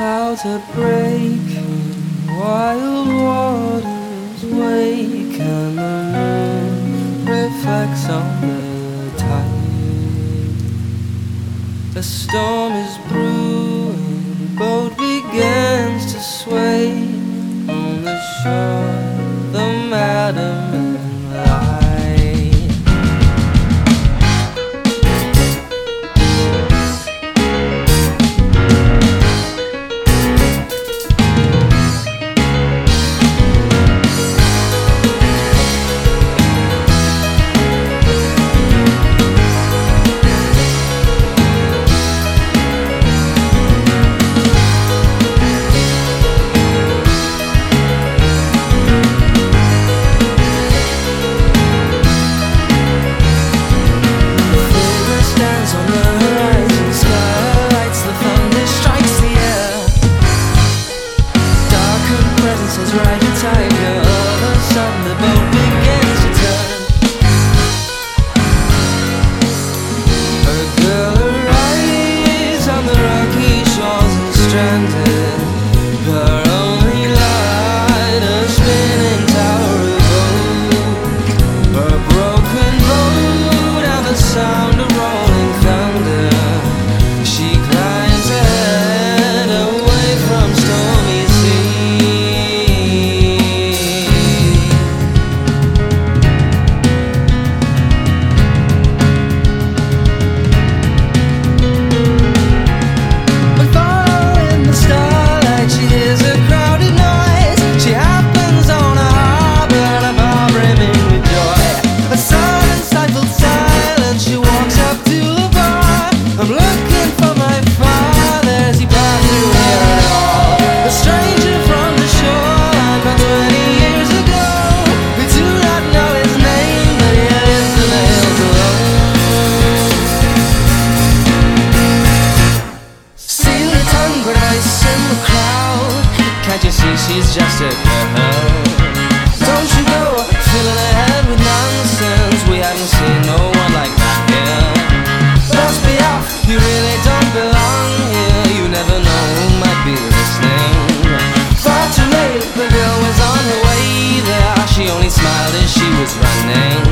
clouds are breaking, wild waters wake, and the moon reflects on the tide. The storm is brewing, boat begins to sway on the shore. The madam she's just a girl. Don't you go filling her head with nonsense. We haven't seen no one like that girl. Let's be off, you really don't belong here. You never know who might be listening. Far too late, the girl was on her way there. She only smiled as she was running.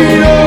Quiero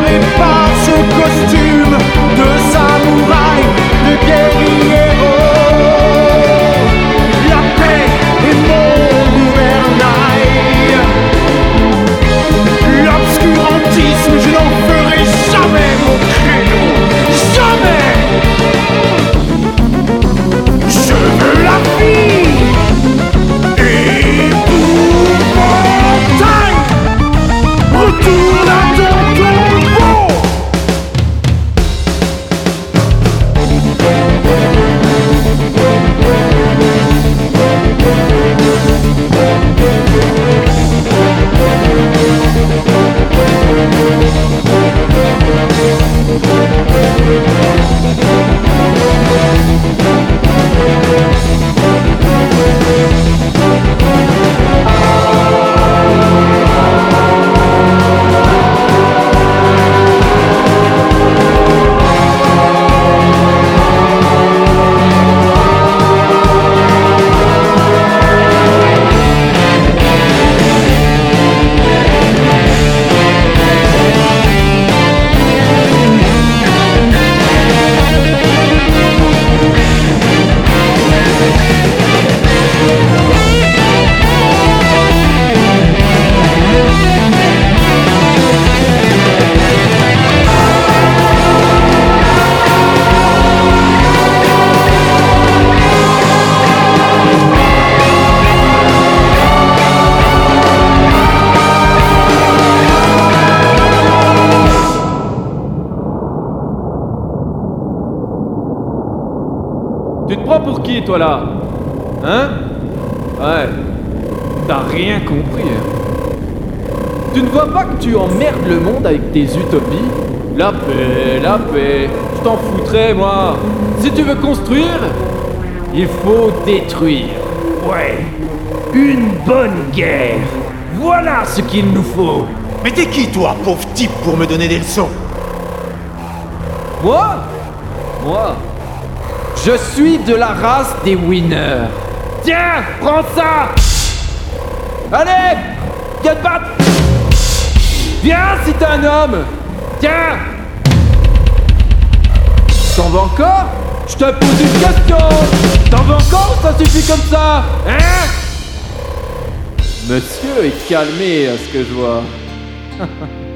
toi là. Hein? Ouais. T'as rien compris, hein. Tu ne vois pas que tu emmerdes le monde avec tes utopies? La paix, la paix. Je t'en foutrais, moi. Si tu veux construire, il faut détruire. Ouais, une bonne guerre. Voilà ce qu'il nous faut. Mais t'es qui, toi, pauvre type, pour me donner des leçons? Moi? Moi? Je suis de la race des winners. Tiens, prends ça. Allez Viens te battre Viens si t'es un homme. Tiens. T'en veux encore? Je te pose une question. T'en veux encore? Ça suffit comme ça. Hein? Monsieur est calmé à ce que je vois.